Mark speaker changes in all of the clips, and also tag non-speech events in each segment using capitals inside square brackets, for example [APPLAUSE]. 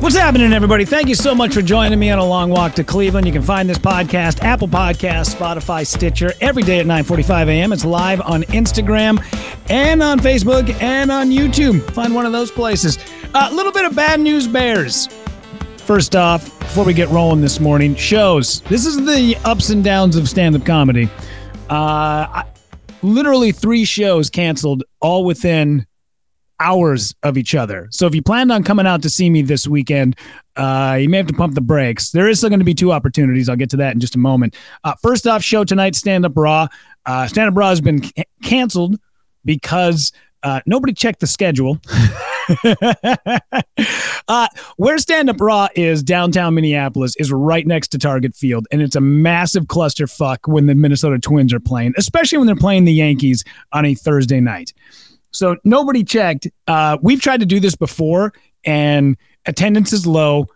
Speaker 1: What's happening, everybody? Thank you so much for joining me on a long walk to Cleveland. You can find this podcast, Apple Podcasts, Spotify, Stitcher, every day at 9:45 a.m. It's live on Instagram and on Facebook and on YouTube. Find one of those places. A little bit of bad news, Bears. First off, before we get rolling this morning, shows. This is the ups and downs of stand-up comedy. Uh, I, literally three shows canceled, all within hours of each other. So if you planned on coming out to see me this weekend, uh, you may have to pump the brakes. There is still going to be two opportunities. I'll get to that in just a moment. Uh, first off, show tonight, Stand Up Raw. Uh, Stand Up Raw has been ca- canceled because uh, nobody checked the schedule. [LAUGHS] uh, where Stand Up Raw is downtown Minneapolis is right next to Target Field, and it's a massive clusterfuck when the Minnesota Twins are playing, especially when they're playing the Yankees on a Thursday night. So nobody checked. Uh, we've tried to do this before, and attendance is low,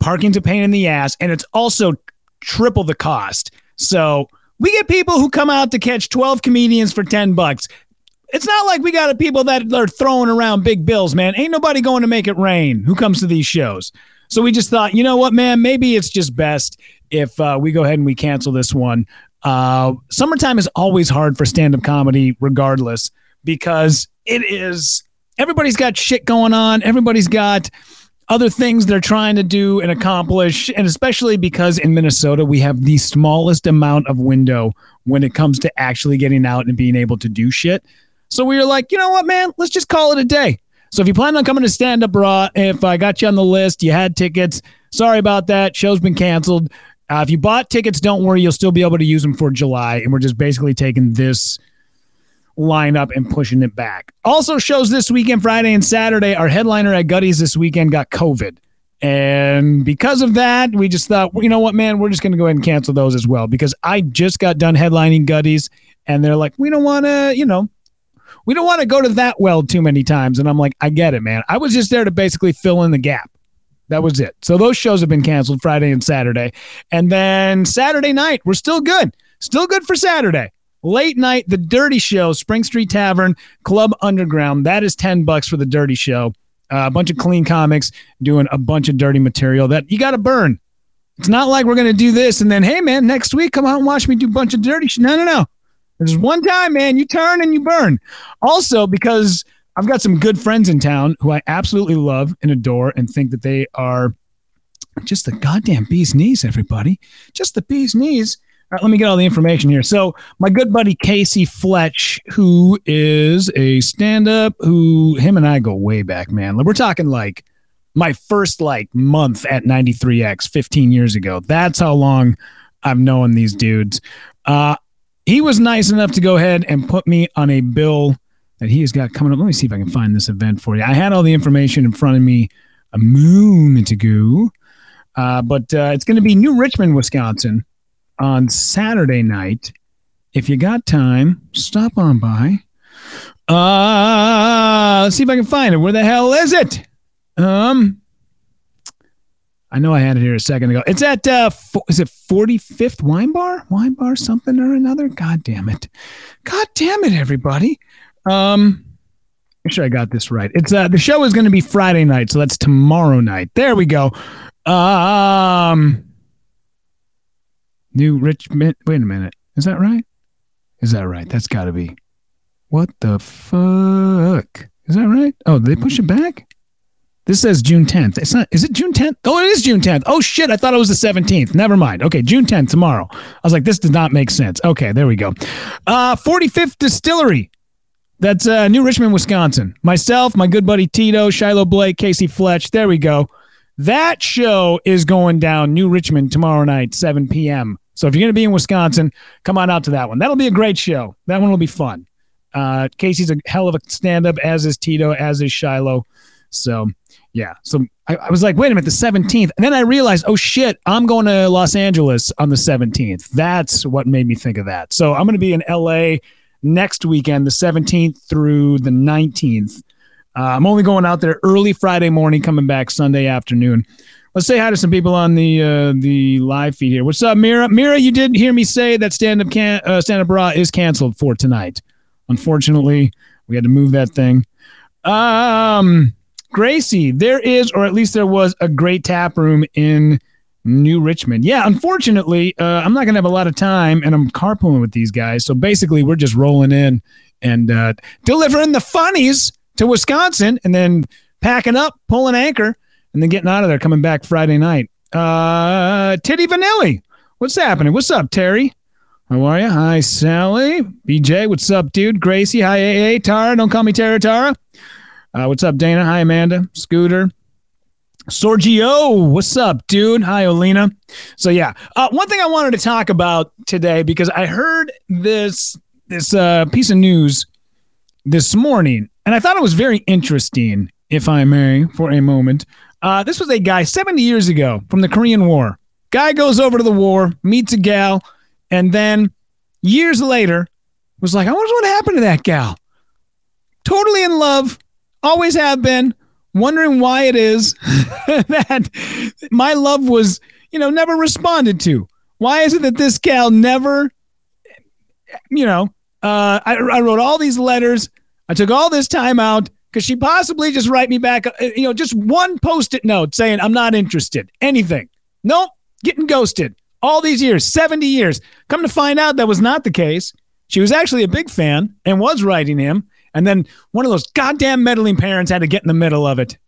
Speaker 1: parking's a pain in the ass, and it's also triple the cost. So we get people who come out to catch 12 comedians for 10 bucks. It's not like we got people that are throwing around big bills, man. Ain't nobody going to make it rain who comes to these shows. So we just thought, you know what, man, maybe it's just best if uh, we go ahead and we cancel this one. Uh, summertime is always hard for stand up comedy, regardless, because it is everybody's got shit going on. Everybody's got other things they're trying to do and accomplish. And especially because in Minnesota, we have the smallest amount of window when it comes to actually getting out and being able to do shit. So we were like, you know what, man, let's just call it a day. So if you plan on coming to stand up raw, if I got you on the list, you had tickets, sorry about that. Show's been canceled. Uh, if you bought tickets, don't worry, you'll still be able to use them for July. And we're just basically taking this lineup and pushing it back. Also, shows this weekend, Friday and Saturday. Our headliner at Gutty's this weekend got COVID. And because of that, we just thought, well, you know what, man, we're just going to go ahead and cancel those as well because I just got done headlining Gutty's and they're like, we don't want to, you know, we don't want to go to that well too many times. And I'm like, I get it, man. I was just there to basically fill in the gap. That was it. So those shows have been canceled Friday and Saturday. And then Saturday night, we're still good. Still good for Saturday. Late night, the Dirty Show, Spring Street Tavern, Club Underground. That is 10 bucks for the Dirty Show. Uh, a bunch of clean comics doing a bunch of dirty material that you got to burn. It's not like we're going to do this and then, hey, man, next week, come out and watch me do a bunch of dirty shit. No, no, no. There's one time, man, you turn and you burn. Also, because I've got some good friends in town who I absolutely love and adore and think that they are just the goddamn bee's knees, everybody. Just the bee's knees. Let me get all the information here. So, my good buddy Casey Fletch, who is a stand-up, who him and I go way back, man. We're talking like my first like month at 93X 15 years ago. That's how long I've known these dudes. Uh, he was nice enough to go ahead and put me on a bill that he has got coming up. Let me see if I can find this event for you. I had all the information in front of me a moment ago, uh, but uh, it's going to be New Richmond, Wisconsin on Saturday night. If you got time, stop on by. Uh, let's see if I can find it. Where the hell is it? Um, I know I had it here a second ago. It's at uh, is it 45th Wine Bar? Wine Bar something or another? God damn it. God damn it, everybody. Um make sure I got this right. It's uh the show is going to be Friday night, so that's tomorrow night. There we go. Um New Richmond. Wait a minute. Is that right? Is that right? That's got to be. What the fuck? Is that right? Oh, they push it back? This says June 10th. It's not, is it June 10th? Oh, it is June 10th. Oh, shit. I thought it was the 17th. Never mind. Okay, June 10th, tomorrow. I was like, this does not make sense. Okay, there we go. Uh, 45th Distillery. That's uh, New Richmond, Wisconsin. Myself, my good buddy Tito, Shiloh Blake, Casey Fletch. There we go. That show is going down New Richmond tomorrow night, 7 p.m. So if you're going to be in Wisconsin, come on out to that one. That'll be a great show. That one will be fun. Uh, Casey's a hell of a stand up, as is Tito, as is Shiloh. So yeah. So I, I, was like, wait a minute, the 17th. And then I realized, oh shit, I'm going to Los Angeles on the 17th. That's what made me think of that. So I'm going to be in LA next weekend, the 17th through the 19th. Uh, I'm only going out there early Friday morning, coming back Sunday afternoon. Let's say hi to some people on the uh, the live feed here. What's up, Mira? Mira, you did hear me say that stand up can uh, stand up raw is canceled for tonight. Unfortunately, we had to move that thing. Um, Gracie, there is, or at least there was, a great tap room in New Richmond. Yeah, unfortunately, uh, I'm not to have a lot of time and I'm carpooling with these guys. So basically, we're just rolling in and uh, delivering the funnies to Wisconsin and then packing up, pulling anchor, and then getting out of there, coming back Friday night. Uh, Titty Vanilli, what's happening? What's up, Terry? How are you? Hi, Sally. BJ, what's up, dude? Gracie, hi, AA. Tara, don't call me Tara Tara. Uh, what's up, Dana? Hi, Amanda. Scooter. Sorgio, what's up, dude? Hi, Olina. So yeah, uh, one thing I wanted to talk about today because I heard this this uh, piece of news this morning, and I thought it was very interesting. If I may, for a moment, uh, this was a guy 70 years ago from the Korean War. Guy goes over to the war, meets a gal, and then years later was like, I wonder what happened to that gal. Totally in love, always have been, wondering why it is [LAUGHS] that my love was, you know, never responded to. Why is it that this gal never, you know, uh, I, I wrote all these letters. I took all this time out because she possibly just write me back, you know, just one post-it note saying I'm not interested. Anything. Nope. Getting ghosted all these years, 70 years. Come to find out that was not the case. She was actually a big fan and was writing him. And then one of those goddamn meddling parents had to get in the middle of it.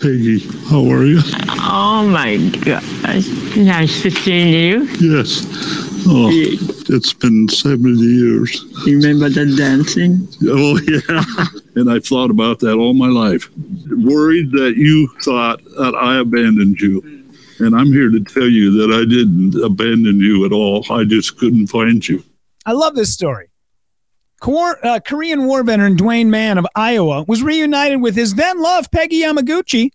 Speaker 2: Peggy, how are you?
Speaker 3: Oh my gosh. Nice to see you.
Speaker 2: Yes. Oh, it's been 70 years.
Speaker 3: You remember the dancing?
Speaker 2: Oh, [LAUGHS] yeah. and I've thought about that all my life. Worried that you thought that I abandoned you. And I'm here to tell you that I didn't abandon you at all. I just couldn't find you.
Speaker 1: I love this story. Cor- uh, Korean War veteran Dwayne Mann of Iowa was reunited with his then love, Peggy Yamaguchi,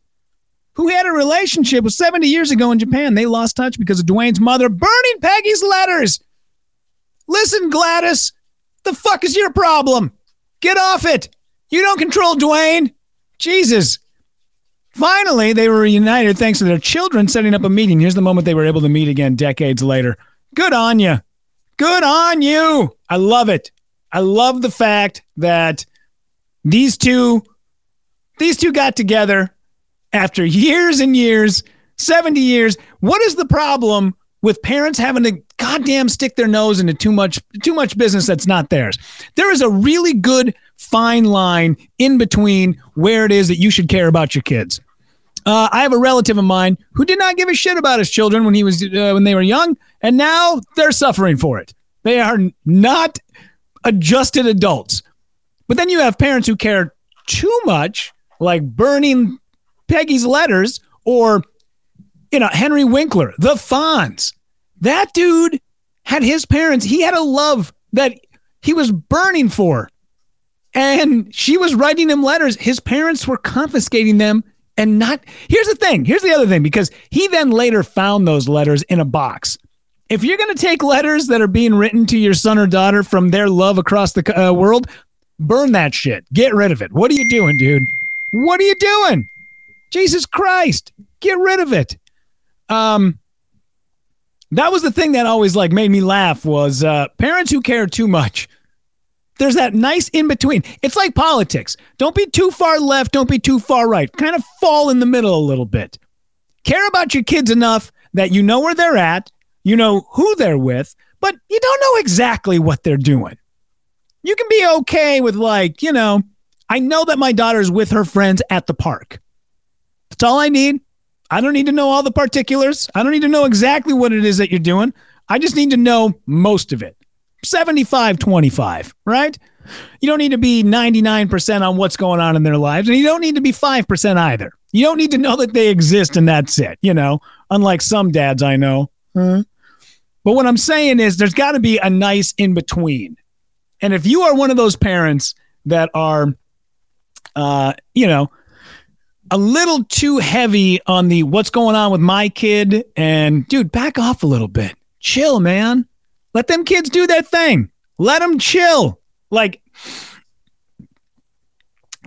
Speaker 1: who had a relationship with 70 years ago in Japan. They lost touch because of Dwayne's mother burning Peggy's letters. Listen, Gladys, the fuck is your problem? Get off it. You don't control Dwayne. Jesus. Finally, they were reunited thanks to their children setting up a meeting. Here's the moment they were able to meet again decades later. Good on you. Good on you. I love it. I love the fact that these two these two got together after years and years, 70 years. What is the problem with parents having to goddamn stick their nose into too much too much business that's not theirs? There is a really good fine line in between where it is that you should care about your kids. Uh, I have a relative of mine who did not give a shit about his children when he was uh, when they were young, and now they're suffering for it. They are not adjusted adults. But then you have parents who care too much, like burning Peggy's letters or, you know, Henry Winkler, the Fonz. That dude had his parents, he had a love that he was burning for. And she was writing him letters. His parents were confiscating them and not. Here's the thing. Here's the other thing because he then later found those letters in a box if you're going to take letters that are being written to your son or daughter from their love across the uh, world, burn that shit. Get rid of it. What are you doing, dude? What are you doing? Jesus Christ. Get rid of it. Um, that was the thing that always like made me laugh was uh, parents who care too much. There's that nice in between. It's like politics. Don't be too far left. Don't be too far right. Kind of fall in the middle a little bit. Care about your kids enough that you know where they're at you know who they're with, but you don't know exactly what they're doing. You can be okay with, like, you know, I know that my daughter's with her friends at the park. That's all I need. I don't need to know all the particulars. I don't need to know exactly what it is that you're doing. I just need to know most of it. 75 25, right? You don't need to be 99% on what's going on in their lives, and you don't need to be 5% either. You don't need to know that they exist and that's it, you know, unlike some dads I know. Huh? But what I'm saying is there's got to be a nice in between. And if you are one of those parents that are, uh, you know, a little too heavy on the what's going on with my kid, and dude, back off a little bit. Chill, man. Let them kids do their thing. Let them chill. Like,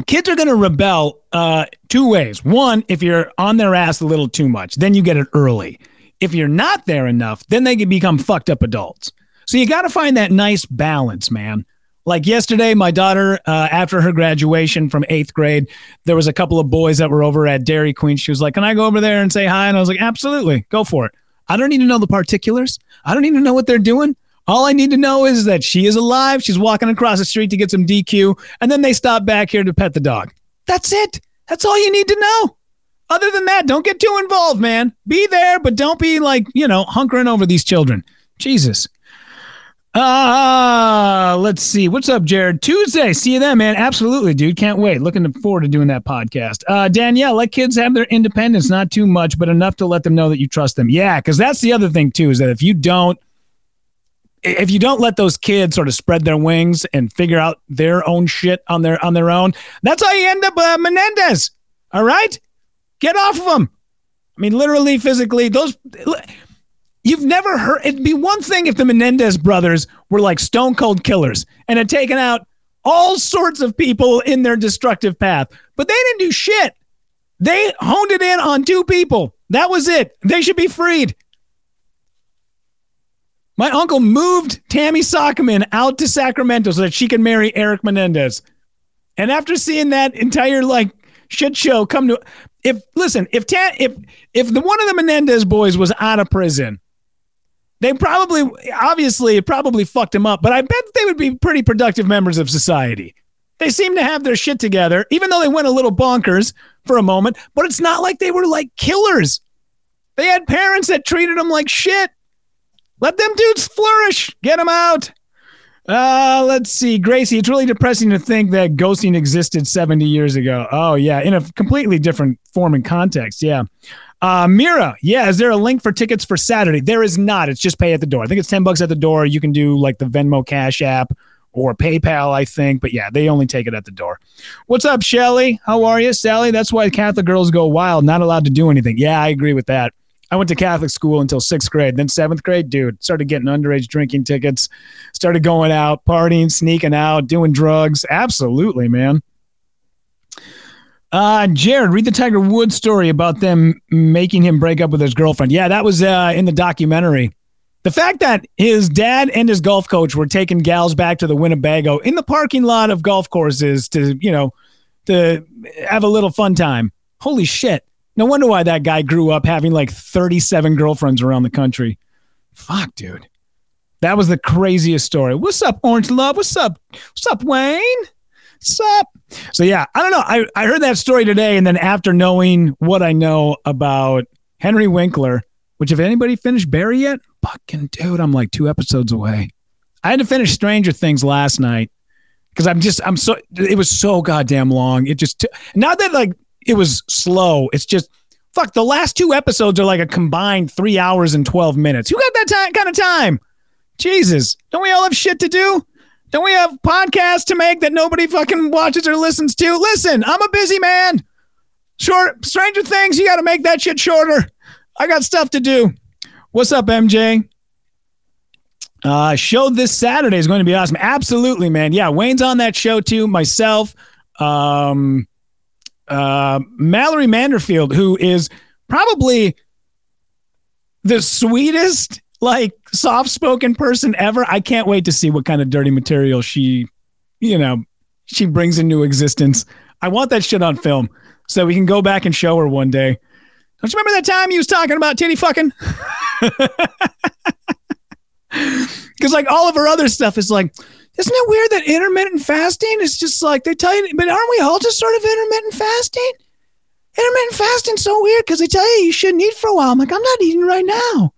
Speaker 1: kids are going to rebel uh, two ways. One, if you're on their ass a little too much, then you get it early. If you're not there enough, then they can become fucked up adults. So you got to find that nice balance, man. Like yesterday, my daughter, uh, after her graduation from eighth grade, there was a couple of boys that were over at Dairy Queen. She was like, "Can I go over there and say hi?" And I was like, "Absolutely, go for it." I don't need to know the particulars. I don't need to know what they're doing. All I need to know is that she is alive. She's walking across the street to get some DQ, and then they stop back here to pet the dog. That's it. That's all you need to know. Other than that, don't get too involved, man. Be there, but don't be like, you know, hunkering over these children. Jesus. Ah, uh, let's see. What's up, Jared? Tuesday. See you then, man. Absolutely, dude. Can't wait. Looking forward to doing that podcast. Uh, Danielle, let kids have their independence, not too much, but enough to let them know that you trust them. Yeah, because that's the other thing too, is that if you don't, if you don't let those kids sort of spread their wings and figure out their own shit on their on their own, that's how you end up uh, Menendez. All right, get off of them. I mean, literally, physically, those. You've never heard. It'd be one thing if the Menendez brothers were like stone cold killers and had taken out all sorts of people in their destructive path, but they didn't do shit. They honed it in on two people. That was it. They should be freed. My uncle moved Tammy Saccoman out to Sacramento so that she could marry Erik Menendez. And after seeing that entire like shit show come to if listen, if Ta- if if the one of the Menendez boys was out of prison, they probably obviously it probably fucked him up, but I bet they would be pretty productive members of society. They seem to have their shit together, even though they went a little bonkers for a moment, but it's not like they were like killers. They had parents that treated them like shit. Let them dudes flourish. Get them out. Uh, let's see. Gracie, it's really depressing to think that ghosting existed 70 years ago. Oh, yeah, in a completely different form and context. Yeah. Uh, Mira, yeah, is there a link for tickets for Saturday? There is not. It's just pay at the door. I think it's 10 bucks at the door. You can do like the Venmo Cash app or PayPal, I think. But yeah, they only take it at the door. What's up, Shelly? How are you, Sally? That's why Catholic girls go wild, not allowed to do anything. Yeah, I agree with that. I went to Catholic school until sixth grade. Then seventh grade, dude, started getting underage drinking tickets, started going out, partying, sneaking out, doing drugs. Absolutely, man. Uh, Jared, read the Tiger Woods story about them making him break up with his girlfriend. Yeah, that was uh, in the documentary. The fact that his dad and his golf coach were taking gals back to the Winnebago in the parking lot of golf courses to, you know, to have a little fun time. Holy shit. No wonder why that guy grew up having like 37 girlfriends around the country. Fuck, dude. That was the craziest story. What's up, Orange Love? What's up? What's up, Wayne? What's up? So yeah, I don't know. I, I heard that story today, and then after knowing what I know about Henry Winkler, which if anybody finished Barry yet, fucking dude, I'm like two episodes away. I had to finish Stranger Things last night because I'm just I'm so it was so goddamn long. It just not that like it was slow. It's just fuck. The last two episodes are like a combined three hours and twelve minutes. Who got that time kind of time? Jesus, don't we all have shit to do? Don't we have podcasts to make that nobody fucking watches or listens to? Listen, I'm a busy man. Short Stranger Things, you got to make that shit shorter. I got stuff to do. What's up, MJ? Uh, show this Saturday is going to be awesome. Absolutely, man. Yeah, Wayne's on that show too. Myself, um, uh, Mallory Manderfield, who is probably the sweetest, like soft spoken person ever. I can't wait to see what kind of dirty material she, you know, she brings into existence. I want that shit on film so we can go back and show her one day. Don't you remember that time you was talking about titty fucking? [LAUGHS] Because like all of her other stuff is like, isn't it weird that intermittent fasting is just like they tell you, but aren't we all just sort of intermittent fasting? intermittent fasting's so weird because they tell you you shouldn't eat for a while. I'm like, I'm not eating right now.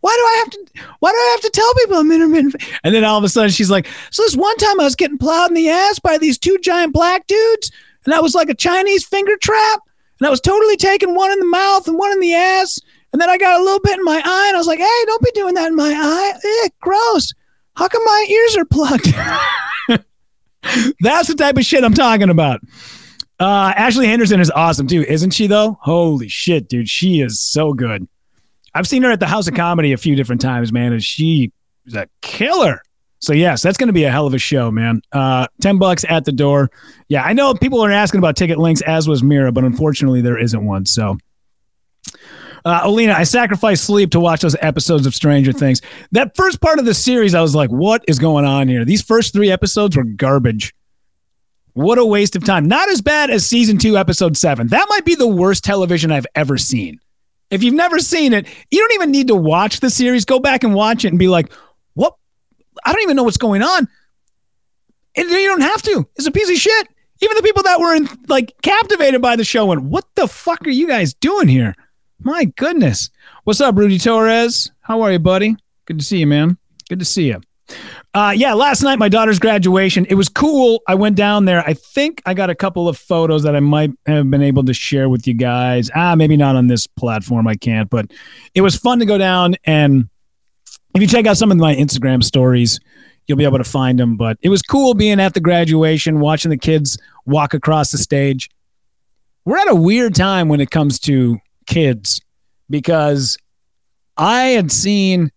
Speaker 1: Why do I have to? Why do I have to tell people I'm intermittent? And then all of a sudden she's like, so this one time I was getting plowed in the ass by these two giant black dudes, and I was like a Chinese finger trap, and I was totally taking one in the mouth and one in the ass, and then I got a little bit in my eye, and I was like, hey, don't be doing that in my eye. Eh, gross. How come my ears are plugged? That's the type of shit I'm talking about. Uh, Ashley Henderson is awesome too, isn't she? Though, holy shit, dude, she is so good. I've seen her at the House of Comedy a few different times, man, and she is a killer. So yes, that's going to be a hell of a show, man. Uh, Ten bucks at the door. Yeah, I know people are asking about ticket links, as was Mira, but unfortunately there isn't one. So, uh, Olina, I sacrificed sleep to watch those episodes of Stranger Things. That first part of the series, I was like, "What is going on here?" These first three episodes were garbage. What a waste of time. Not as bad as season two, episode seven. That might be the worst television I've ever seen. If you've never seen it, you don't even need to watch the series. Go back and watch it and be like, what? I don't even know what's going on. And you don't have to. It's a piece of shit. Even the people that were in, like captivated by the show went, what the fuck are you guys doing here? My goodness. What's up, Rudy Torres? How are you, buddy? Good to see you, man. Good to see you. Uh, yeah, last night my daughter's graduation. It was cool. I went down there. I think I got a couple of photos that I might have been able to share with you guys. Ah, maybe not on this platform. I can't, but it was fun to go down. And if you check out some of my Instagram stories, you'll be able to find them. But it was cool being at the graduation, watching the kids walk across the stage. We're at a weird time when it comes to kids because I had seen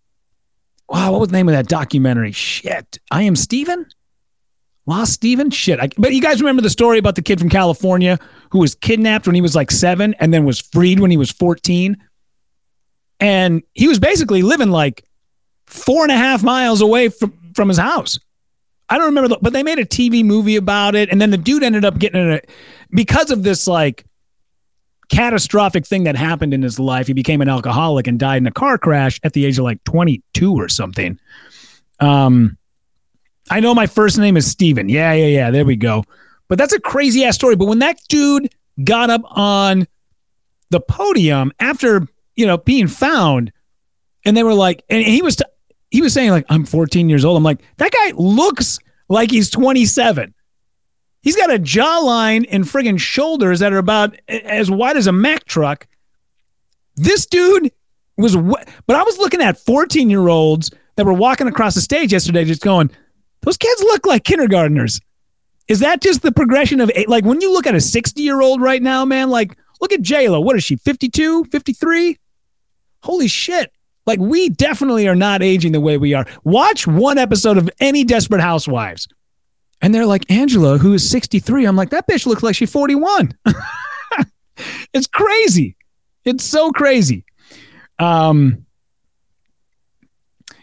Speaker 1: wow, what was the name of that documentary? Shit. I am Steven? Lost Steven? Shit. I, but you guys remember the story about the kid from California who was kidnapped when he was like seven and then was freed when he was 14? And he was basically living like four and a half miles away from, from his house. I don't remember, but they made a TV movie about it. And then the dude ended up getting in a, because of this like catastrophic thing that happened in his life. He became an alcoholic and died in a car crash at the age of like 22 or something. Um, I know my first name is Steven. Yeah, yeah, yeah. There we go. But that's a crazy ass story. But when that dude got up on the podium after, you know, being found, and they were like, and he was, t- he was saying like, I'm 14 years old. I'm like, that guy looks like he's 27. He's got a jawline and friggin' shoulders that are about as wide as a Mack truck. This dude was, but I was looking at 14 year olds that were walking across the stage yesterday, just going, those kids look like kindergartners. Is that just the progression of eight? Like when you look at a 60 year old right now, man, like look at JLo. What is she, 52, 53? Holy shit. Like we definitely are not aging the way we are. Watch one episode of any Desperate Housewives. And they're like, Angela, who is 63. I'm like, that bitch looks like she's 41. [LAUGHS] it's crazy. It's so crazy. Um,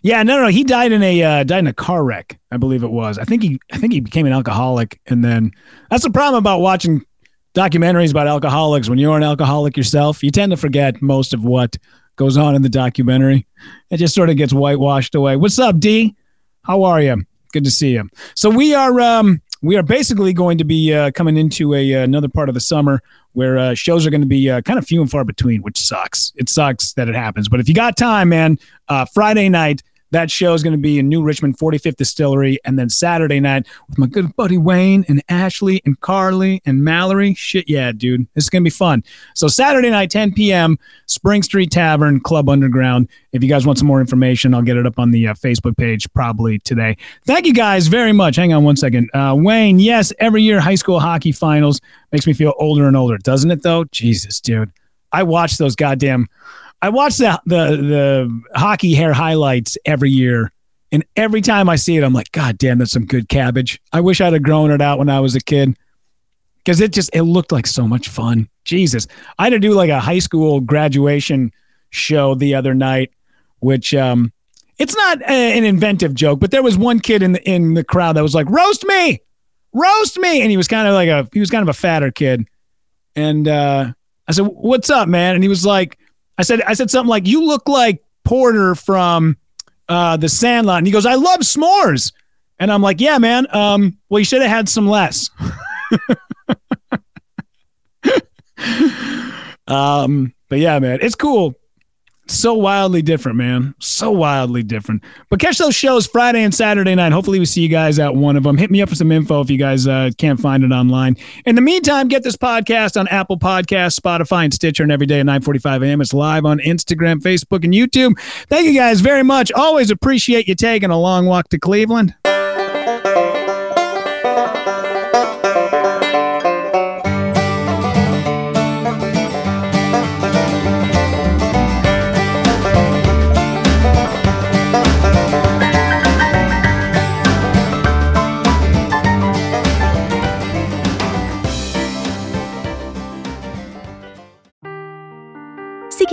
Speaker 1: yeah, no, no, he died in a uh, died in a car wreck, I believe it was. I think he, I think he became an alcoholic, and then that's the problem about watching documentaries about alcoholics. When you're an alcoholic yourself, you tend to forget most of what goes on in the documentary. It just sort of gets whitewashed away. What's up, D? How are you? Good to see you. So we are um, we are basically going to be uh, coming into a uh, another part of the summer where uh, shows are going to be uh, kind of few and far between, which sucks. It sucks that it happens, but if you got time, man, uh, Friday night that show is going to be in New Richmond 45th Distillery. And then Saturday night with my good buddy Wayne and Ashley and Carly and Mallory. Shit, yeah, dude. This is going to be fun. So Saturday night, 10 p.m., Spring Street Tavern, Club Underground. If you guys want some more information, I'll get it up on the uh, Facebook page probably today. Thank you guys very much. Hang on one second. Uh, Wayne, yes, every year high school hockey finals makes me feel older and older, doesn't it, though? Jesus, dude. I watch those goddamn I watch the, the the hockey hair highlights every year, and every time I see it, I'm like, God damn, that's some good cabbage. I wish I'd have grown it out when I was a kid, because it just it looked like so much fun. Jesus, I had to do like a high school graduation show the other night, which um, it's not a, an inventive joke, but there was one kid in the in the crowd that was like, roast me, roast me, and he was kind of like a he was kind of a fatter kid, and uh, I said, what's up, man? And he was like I said, I said something like, "You look like Porter from uh, the Sandlot." And he goes, "I love s'mores." And I'm like, "Yeah, man. Um, well, you should have had some less." [LAUGHS] Um, but yeah, man, it's cool. So wildly different, man. So wildly different. But catch those shows Friday and Saturday night. Hopefully, we see you guys at one of them. Hit me up for some info if you guys uh, can't find it online. In the meantime, get this podcast on Apple Podcasts, Spotify, and Stitcher, and every day at 9:45 a.m. It's live on Instagram, Facebook, and YouTube. Thank you guys very much. Always appreciate you taking a long walk to Cleveland.